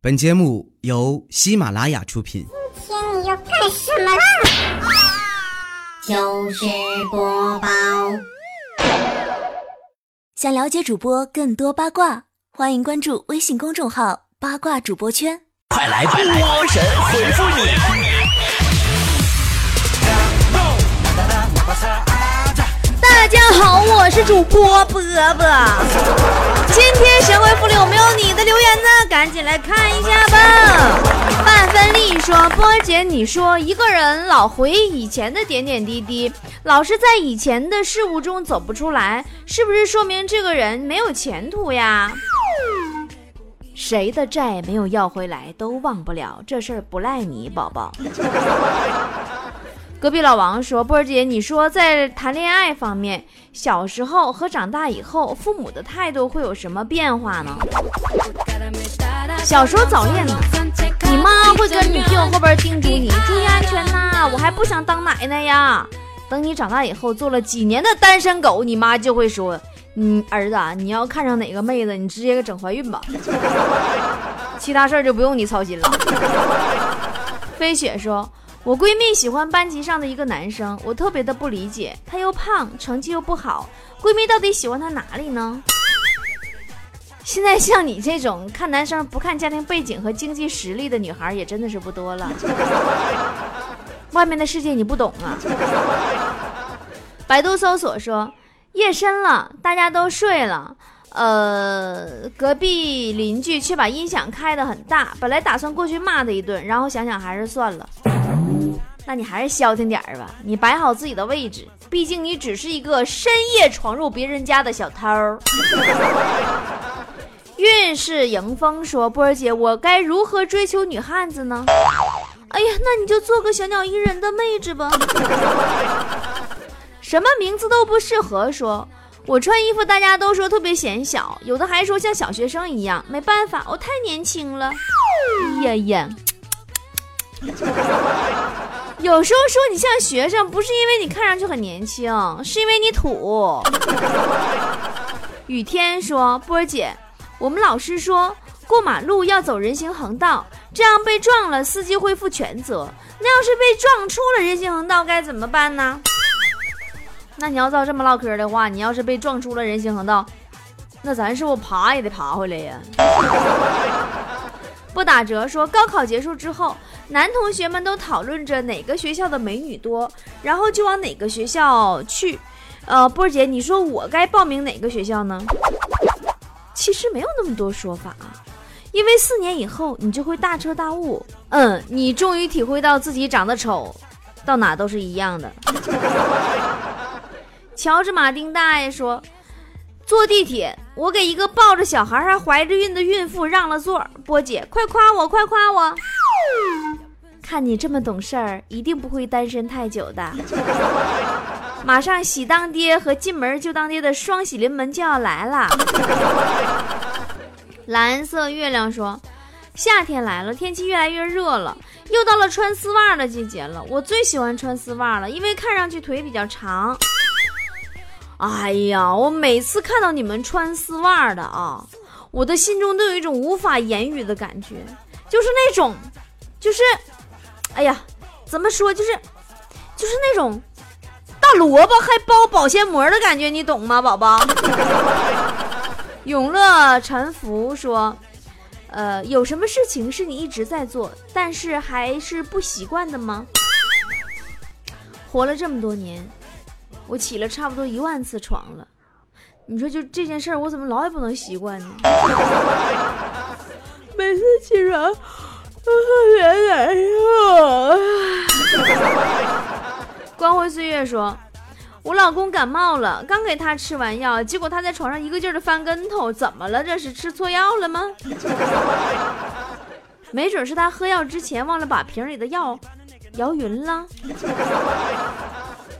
本节目由喜马拉雅出品。今天你要干什么啦？就是播报。想了解主播更多八卦，欢迎关注微信公众号“八卦主播圈”。快来，快来！波神回复你。大家好，我是主播波波。今天神回复里有没有你的留言呢？赶紧来看一下吧。半分力说，波姐，你说一个人老回忆以前的点点滴滴，老是在以前的事物中走不出来，是不是说明这个人没有前途呀？谁的债没有要回来都忘不了，这事儿不赖你，宝宝。隔壁老王说：“波儿姐，你说在谈恋爱方面，小时候和长大以后，父母的态度会有什么变化呢？小时候早恋呢，你妈会跟你屁股后边叮嘱你注意安全呐，我还不想当奶奶呀。等你长大以后，做了几年的单身狗，你妈就会说：嗯，儿子，你要看上哪个妹子，你直接给整怀孕吧，其他事儿就不用你操心了。”飞雪说。我闺蜜喜欢班级上的一个男生，我特别的不理解，他又胖，成绩又不好，闺蜜到底喜欢他哪里呢？现在像你这种看男生不看家庭背景和经济实力的女孩也真的是不多了。外面的世界你不懂啊。百度搜索说，夜深了，大家都睡了，呃，隔壁邻居却把音响开得很大，本来打算过去骂他一顿，然后想想还是算了。那你还是消停点儿吧，你摆好自己的位置，毕竟你只是一个深夜闯入别人家的小偷。运势迎风说：“波儿姐，我该如何追求女汉子呢？”哎呀，那你就做个小鸟依人的妹子吧。什么名字都不适合。说我穿衣服，大家都说特别显小，有的还说像小学生一样。没办法，我太年轻了。哎呀呀。有时候说你像学生，不是因为你看上去很年轻，是因为你土。雨天说：“波儿姐，我们老师说过马路要走人行横道，这样被撞了，司机会负全责。那要是被撞出了人行横道，该怎么办呢？”那你要照这么唠嗑的话，你要是被撞出了人行横道，那咱是不爬也得爬回来呀？不打折说，高考结束之后。男同学们都讨论着哪个学校的美女多，然后就往哪个学校去。呃，波儿姐，你说我该报名哪个学校呢？其实没有那么多说法啊，因为四年以后你就会大彻大悟。嗯，你终于体会到自己长得丑，到哪都是一样的。乔治马丁大爷说，坐地铁，我给一个抱着小孩还怀着孕的孕妇让了座。波姐，快夸我，快夸我。看你这么懂事儿，一定不会单身太久的。马上喜当爹和进门就当爹的双喜临门就要来了。蓝色月亮说：“夏天来了，天气越来越热了，又到了穿丝袜的季节了。我最喜欢穿丝袜了，因为看上去腿比较长。哎呀，我每次看到你们穿丝袜的啊，我的心中都有一种无法言语的感觉，就是那种，就是。”哎呀，怎么说就是，就是那种大萝卜还包保鲜膜的感觉，你懂吗，宝宝？永乐沉浮说，呃，有什么事情是你一直在做，但是还是不习惯的吗？活了这么多年，我起了差不多一万次床了，你说就这件事儿，我怎么老也不能习惯呢？每次起床。别难受。光辉岁月说：“我老公感冒了，刚给他吃完药，结果他在床上一个劲儿的翻跟头，怎么了？这是吃错药了吗？没准是他喝药之前忘了把瓶里的药摇匀了。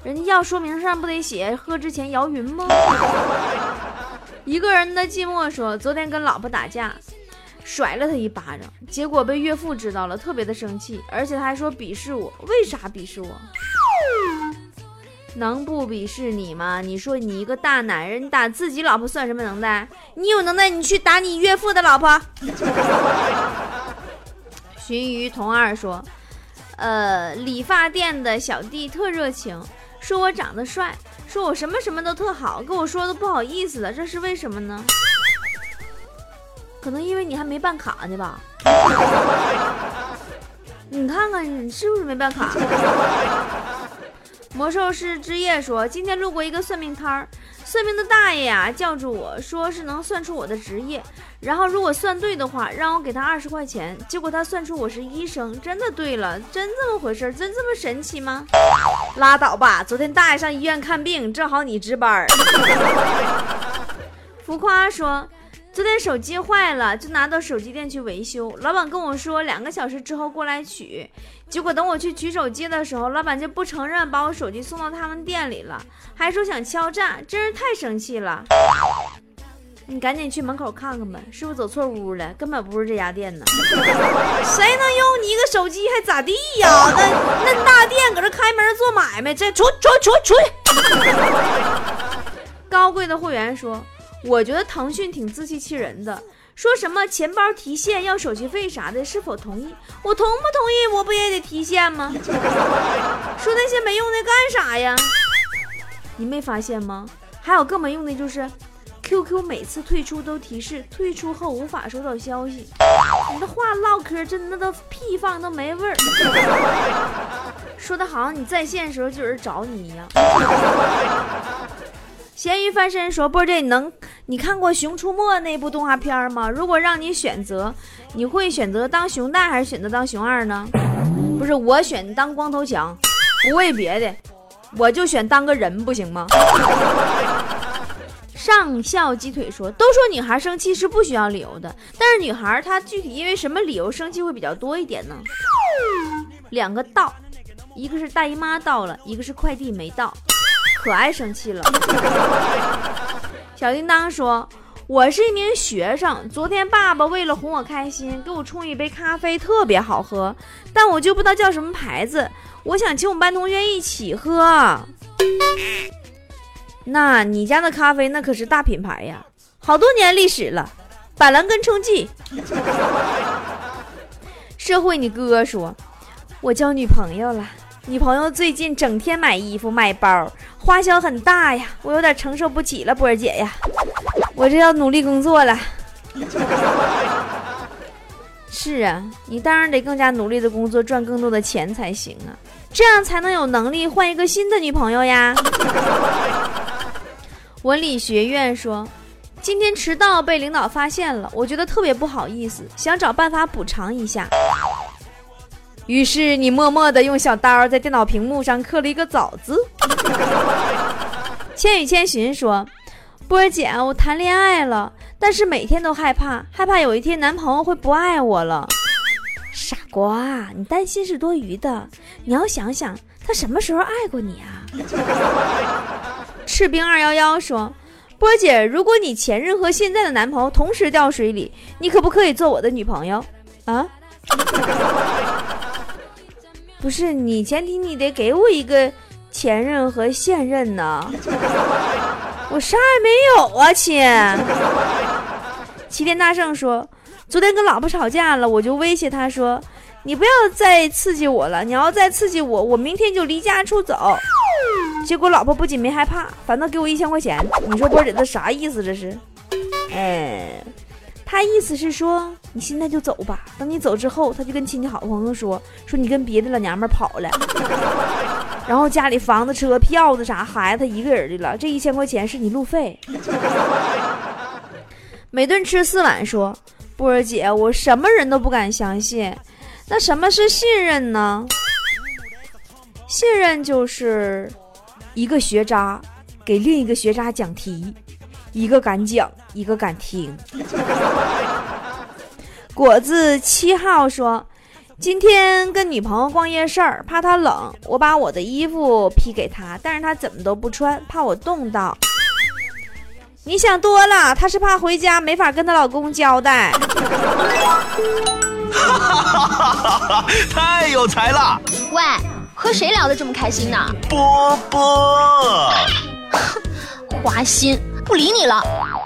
人家药说明上不得写喝之前摇匀吗？”一个人的寂寞说：“昨天跟老婆打架。”甩了他一巴掌，结果被岳父知道了，特别的生气，而且他还说鄙视我。为啥鄙视我？能不鄙视你吗？你说你一个大男人，你打自己老婆算什么能耐？你有能耐，你去打你岳父的老婆。鲟鱼童二说，呃，理发店的小弟特热情，说我长得帅，说我什么什么都特好，跟我说都不好意思了，这是为什么呢？可能因为你还没办卡呢吧？你看看你是不是没办卡？魔兽师之夜说，今天路过一个算命摊儿，算命的大爷呀叫住我说是能算出我的职业，然后如果算对的话，让我给他二十块钱。结果他算出我是医生，真的对了，真这么回事？真这么神奇吗？拉倒吧，昨天大爷上医院看病，正好你值班。浮夸说。昨天手机坏了，就拿到手机店去维修。老板跟我说两个小时之后过来取，结果等我去取手机的时候，老板就不承认把我手机送到他们店里了，还说想敲诈，真是太生气了。你赶紧去门口看看吧，是不是走错屋了？根本不是这家店呢。谁能用你一个手机还咋地呀？那那大店搁这开门做买卖，这出出出出去！高贵的会员说。我觉得腾讯挺自欺欺人的，说什么钱包提现要手续费啥的，是否同意？我同不同意？我不也得提现吗？说那些没用的干啥呀？你没发现吗？还有更没用的就是，QQ 每次退出都提示退出后无法收到消息。你这话唠嗑真的都屁放都没味儿，说的好像你在线的时候就有人找你一样。咸鱼翻身说：“波姐，你能你看过《熊出没》那部动画片吗？如果让你选择，你会选择当熊大还是选择当熊二呢？不是，我选当光头强，不为别的，我就选当个人，不行吗？”上校鸡腿说：“都说女孩生气是不需要理由的，但是女孩她具体因为什么理由生气会比较多一点呢？两个到，一个是大姨妈到了，一个是快递没到。”可爱生气了。小叮当说：“我是一名学生，昨天爸爸为了哄我开心，给我冲一杯咖啡，特别好喝，但我就不知道叫什么牌子。我想请我们班同学一起喝。那你家的咖啡那可是大品牌呀，好多年历史了。板蓝根冲剂。社会，你哥说，我交女朋友了。”女朋友最近整天买衣服买包，花销很大呀，我有点承受不起了，波儿姐呀，我这要努力工作了。是啊，你当然得更加努力的工作，赚更多的钱才行啊，这样才能有能力换一个新的女朋友呀。文理学院说，今天迟到被领导发现了，我觉得特别不好意思，想找办法补偿一下。于是你默默地用小刀在电脑屏幕上刻了一个“早”字。千与千寻说：“波儿姐，我谈恋爱了，但是每天都害怕，害怕有一天男朋友会不爱我了。”傻瓜，你担心是多余的，你要想想他什么时候爱过你啊？赤兵二幺幺说：“波姐，如果你前任和现在的男朋友同时掉水里，你可不可以做我的女朋友？”啊？不是你前提，你得给我一个前任和现任呢。我啥也没有啊，亲。齐天大圣说，昨天跟老婆吵架了，我就威胁他说，你不要再刺激我了，你要再刺激我，我明天就离家出走。结果老婆不仅没害怕，反倒给我一千块钱。你说波姐这啥意思？这是？哎。他意思是说，你现在就走吧。等你走之后，他就跟亲戚好朋友说，说你跟别的老娘们跑了，然后家里房子、车、票子啥，孩子他一个人的了。这一千块钱是你路费。每顿吃四碗，说波儿姐，我什么人都不敢相信。那什么是信任呢？信任就是一个学渣给另一个学渣讲题。一个敢讲，一个敢听。果子七号说：“今天跟女朋友逛夜市儿，怕她冷，我把我的衣服披给她，但是她怎么都不穿，怕我冻到。你想多了，她是怕回家没法跟她老公交代。”哈哈哈哈哈！太有才了！喂，和谁聊得这么开心呢？波波，花心。不理你了。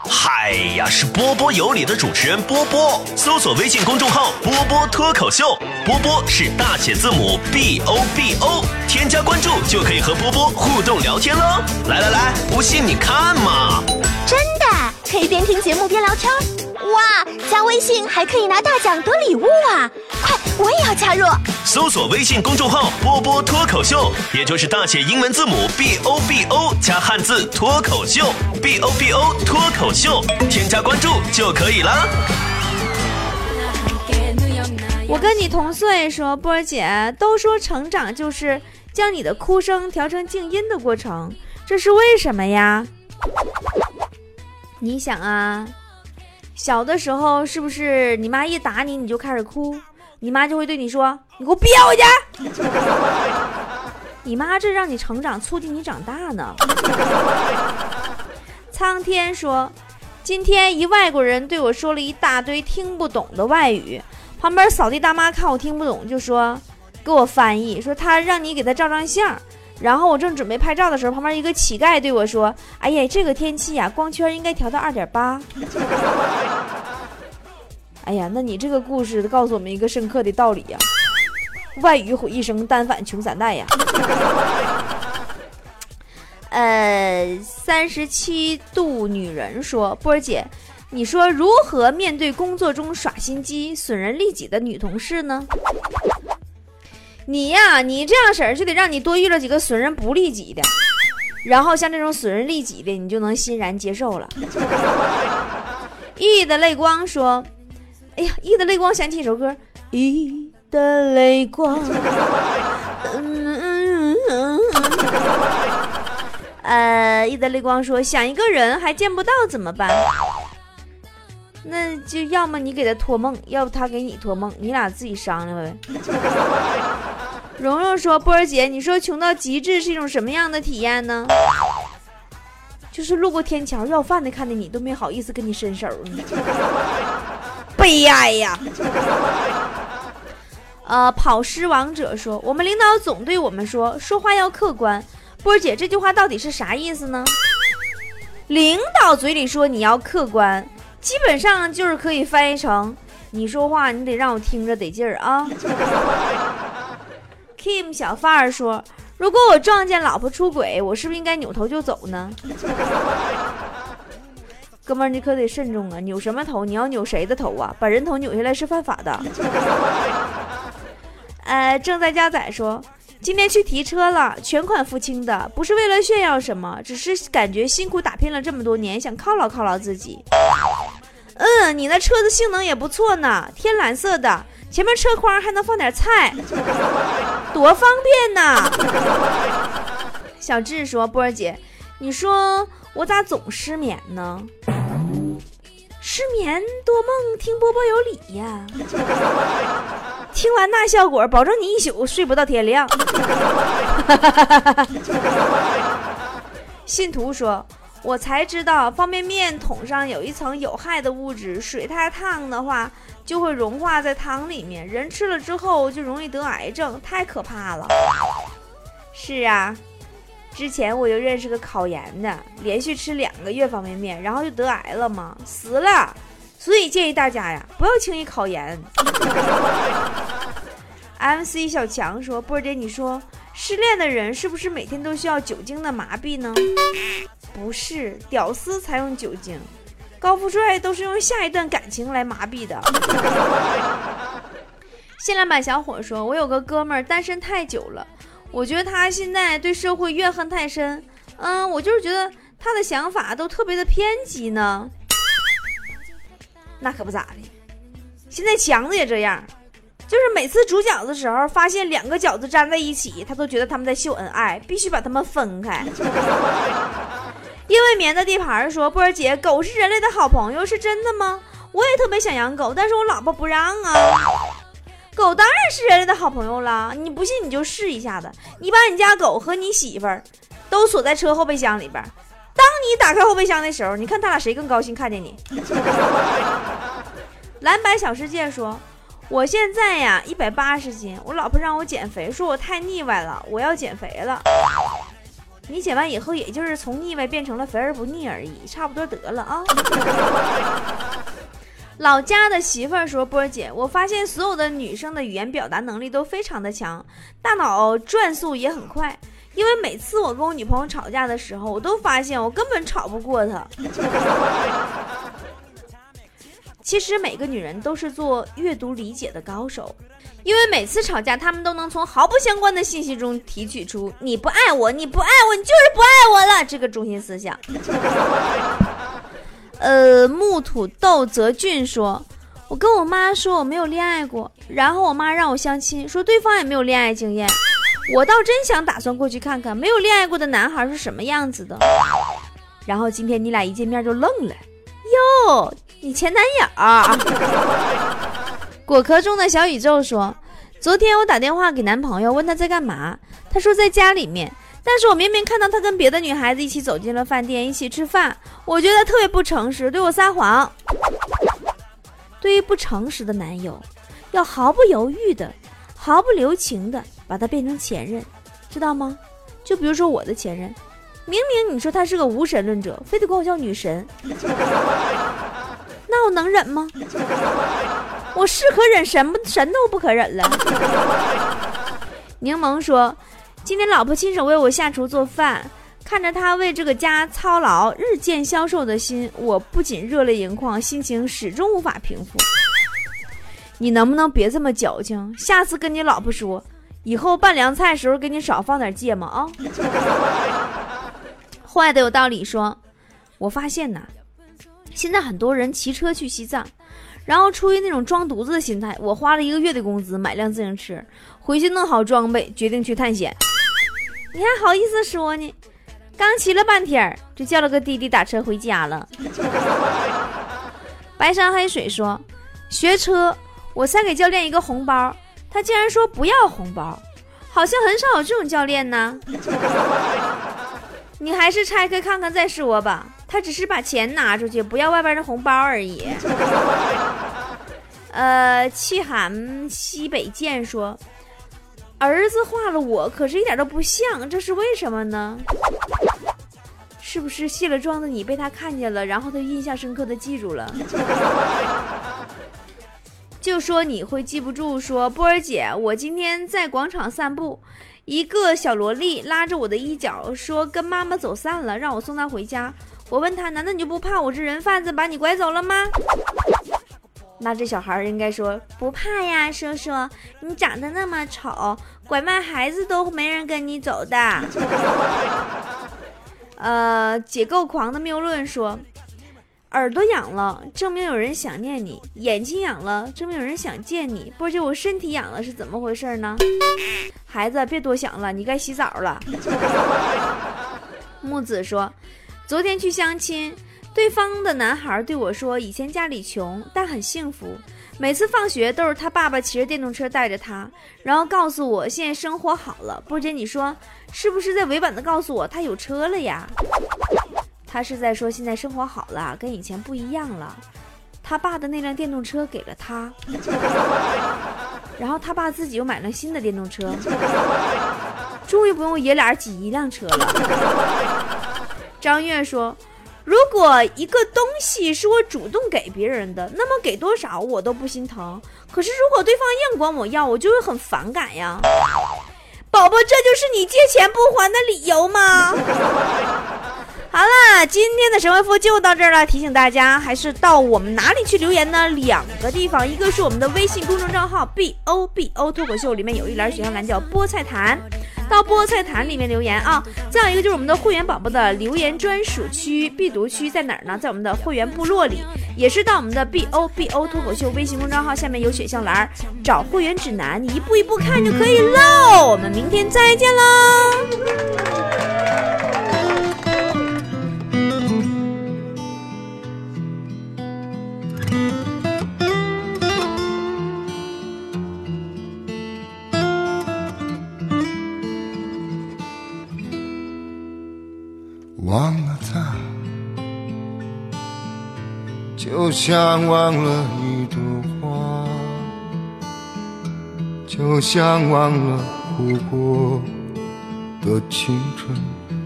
嗨呀，是波波有理的主持人波波。搜索微信公众号“波波脱口秀”，波波是大写字母 B O B O，添加关注就可以和波波互动聊天喽。来来来，不信你看嘛！真的可以边听节目边聊天哇！加微信还可以拿大奖得礼物啊！快，我也要加入。搜索微信公众号“波波脱口秀”，也就是大写英文字母 B O B O 加汉字脱口秀，B O B O 脱口秀，添加关注就可以了。我跟你同岁，说波儿姐都说成长就是将你的哭声调成静音的过程，这是为什么呀？你想啊，小的时候是不是你妈一打你你就开始哭，你妈就会对你说：“你给我憋回去。”你妈这让你成长，促进你长大呢。苍天说，今天一外国人对我说了一大堆听不懂的外语。旁边扫地大妈看我听不懂，就说：“给我翻译，说他让你给他照张相。”然后我正准备拍照的时候，旁边一个乞丐对我说：“哎呀，这个天气呀，光圈应该调到二点八。”哎呀，那你这个故事告诉我们一个深刻的道理呀：外语毁一生，单反穷三代呀。呃，三十七度女人说：“波儿姐。”你说如何面对工作中耍心机、损人利己的女同事呢？你呀，你这样式儿就得让你多遇了几个损人不利己的，然后像这种损人利己的，你就能欣然接受了。熠的泪光说：“哎呀，熠的泪光想起一首歌，熠的泪光。”呃，熠的泪光说：“想一个人还见不到怎么办？”那就要么你给他托梦，要不他给你托梦，你俩自己商量呗。蓉蓉说：“波儿姐，你说穷到极致是一种什么样的体验呢？就是路过天桥要饭的看见你都没好意思跟你伸手呢，悲哀呀。”呃，跑尸王者说：“我们领导总对我们说，说话要客观。波儿姐，这句话到底是啥意思呢？领导嘴里说你要客观。”基本上就是可以翻译成，你说话你得让我听着得劲儿啊。Kim 小范儿说：“如果我撞见老婆出轨，我是不是应该扭头就走呢？” 哥们儿，你可得慎重啊！扭什么头？你要扭谁的头啊？把人头扭下来是犯法的。呃，正在加载说。今天去提车了，全款付清的，不是为了炫耀什么，只是感觉辛苦打拼了这么多年，想犒劳犒劳自己。嗯，你那车子性能也不错呢，天蓝色的，前面车筐还能放点菜，多方便呐！小智说：“波儿姐，你说我咋总失眠呢？失眠多梦，听波波有理呀。”听完那效果，保证你一宿睡不到天亮。信徒说：“我才知道方便面桶上有一层有害的物质，水太烫的话就会融化在汤里面，人吃了之后就容易得癌症，太可怕了。”是啊，之前我就认识个考研的，连续吃两个月方便面，然后就得癌了嘛，死了。所以建议大家呀，不要轻易考研。MC 小强说：“波姐，你说失恋的人是不是每天都需要酒精的麻痹呢？不是，屌丝才用酒精，高富帅都是用下一段感情来麻痹的。”限量版小伙说：“我有个哥们儿单身太久了，我觉得他现在对社会怨恨太深。嗯，我就是觉得他的想法都特别的偏激呢。”那可不咋的，现在强子也这样，就是每次煮饺子的时候，发现两个饺子粘在一起，他都觉得他们在秀恩爱，必须把他们分开。因为棉的地盘说：“波儿姐，狗是人类的好朋友，是真的吗？我也特别想养狗，但是我老婆不让啊。狗当然是人类的好朋友了，你不信你就试一下子，你把你家狗和你媳妇儿都锁在车后备箱里边。”当你打开后备箱的时候，你看他俩谁更高兴看见你？蓝白小世界说：“我现在呀一百八十斤，我老婆让我减肥，说我太腻歪了，我要减肥了。”你剪完以后，也就是从腻歪变成了肥而不腻而已，差不多得了啊。老家的媳妇儿说：“波儿姐，我发现所有的女生的语言表达能力都非常的强，大脑转速也很快。因为每次我跟我女朋友吵架的时候，我都发现我根本吵不过她。其实每个女人都是做阅读理解的高手，因为每次吵架，她们都能从毫不相关的信息中提取出‘你不爱我，你不爱我，你就是不爱我了’这个中心思想。”呃，木土豆泽俊说：“我跟我妈说我没有恋爱过，然后我妈让我相亲，说对方也没有恋爱经验。我倒真想打算过去看看没有恋爱过的男孩是什么样子的。然后今天你俩一见面就愣了，哟，你前男友？”果壳中的小宇宙说：“昨天我打电话给男朋友，问他在干嘛，他说在家里面。”但是我明明看到他跟别的女孩子一起走进了饭店，一起吃饭。我觉得特别不诚实，对我撒谎。对于不诚实的男友，要毫不犹豫的、毫不留情的把他变成前任，知道吗？就比如说我的前任，明明你说他是个无神论者，非得管我叫女神，那我能忍吗？我是可忍，什么神都不可忍了。柠檬说。今天老婆亲手为我下厨做饭，看着她为这个家操劳、日渐消瘦的心，我不仅热泪盈眶，心情始终无法平复。你能不能别这么矫情？下次跟你老婆说，以后拌凉菜时候给你少放点芥末啊。坏的有道理说，我发现呐，现在很多人骑车去西藏，然后出于那种装犊子的心态，我花了一个月的工资买辆自行车，回去弄好装备，决定去探险。你还好意思说呢？刚骑了半天就叫了个滴滴打车回家了。白山黑水说：“学车，我塞给教练一个红包，他竟然说不要红包，好像很少有这种教练呢。你还是拆开看看再说吧。他只是把钱拿出去，不要外边的红包而已。”呃，气寒西北剑说。儿子画了我，可是一点都不像，这是为什么呢？是不是卸了妆的你被他看见了，然后他印象深刻的记住了？就说你会记不住，说波儿姐，我今天在广场散步，一个小萝莉拉着我的衣角，说跟妈妈走散了，让我送她回家。我问他，难道你就不怕我是人贩子把你拐走了吗？那这小孩应该说不怕呀，叔叔，你长得那么丑，拐卖孩子都没人跟你走的。呃，解构狂的谬论说，耳朵痒了，证明有人想念你；眼睛痒了，证明有人想见你。不是我身体痒了，是怎么回事呢？孩子，别多想了，你该洗澡了。木子说，昨天去相亲。对方的男孩对我说：“以前家里穷，但很幸福。每次放学都是他爸爸骑着电动车带着他，然后告诉我现在生活好了。”波姐，你说是不是在委婉的告诉我他有车了呀？他是在说现在生活好了，跟以前不一样了。他爸的那辆电动车给了他，然后他爸自己又买了新的电动车，终于不用爷俩挤一辆车了。张月说。如果一个东西是我主动给别人的，那么给多少我都不心疼。可是如果对方硬管我要，我就会很反感呀。宝宝，这就是你借钱不还的理由吗？好了，今天的神回复就到这儿了。提醒大家，还是到我们哪里去留言呢？两个地方，一个是我们的微信公众账号 b o b o 脱口秀，里面有一栏选项栏叫菠菜坛。到菠菜坛里面留言啊！再有一个就是我们的会员宝宝的留言专属区、必读区在哪儿呢？在我们的会员部落里，也是到我们的 B O B O 脱口秀微信公众号下面有选项栏，找会员指南，你一步一步看就可以喽。我们明天再见喽！就像忘了一朵花，就像忘了哭过的青春。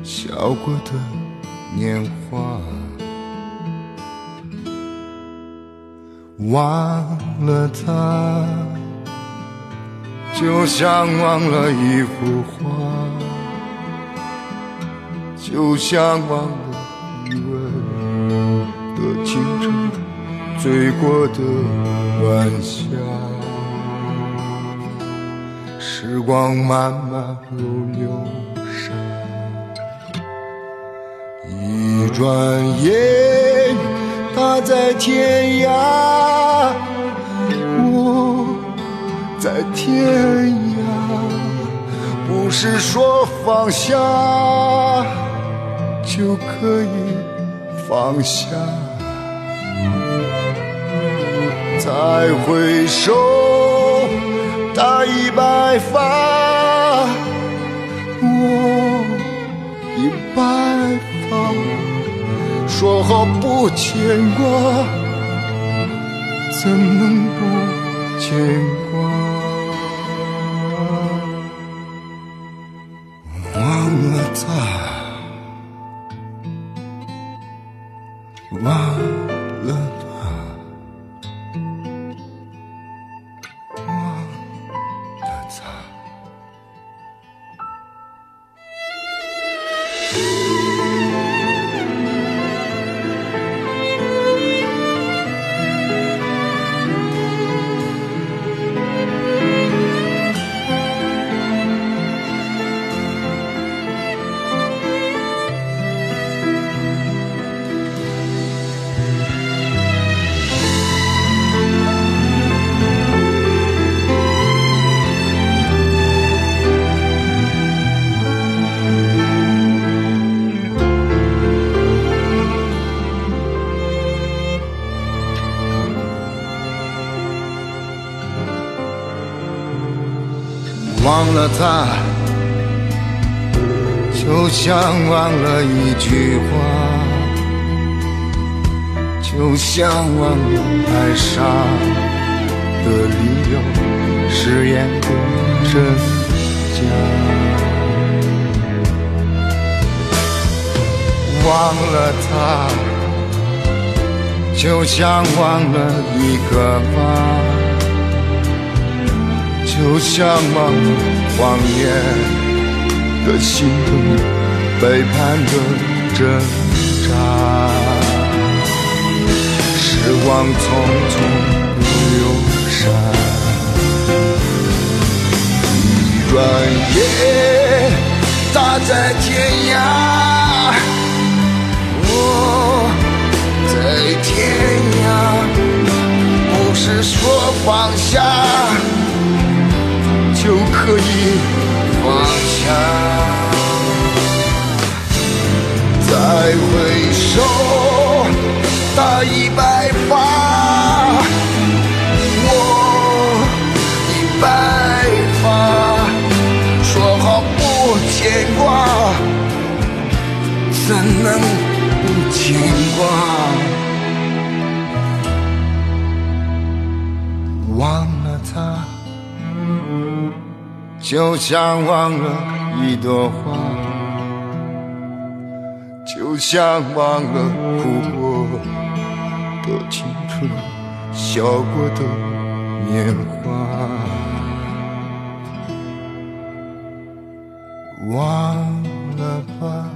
笑过的年华。忘了他，就像忘了一幅画，就像忘了余温的清晨，醉过的晚霞。时光慢慢如流沙，一转眼，他在天涯，我在天涯。不是说放下就可以放下，再回首。他已白发，我已白发，说好不牵挂，怎能不牵挂？忘了他，就像忘了一句话，就像忘了爱上的理由，誓言的真假。忘了他，就像忘了一个疤。就像忘了谎言的心疼，背叛的挣扎。时光匆匆如流沙，一转眼，他在天涯，我在天涯，不是说放下。可以放下，再回首，他已白发，我已白发，说好不牵挂，怎能不牵挂？就像忘了一朵花，就像忘了哭过的青春，笑过的年华，忘了吧。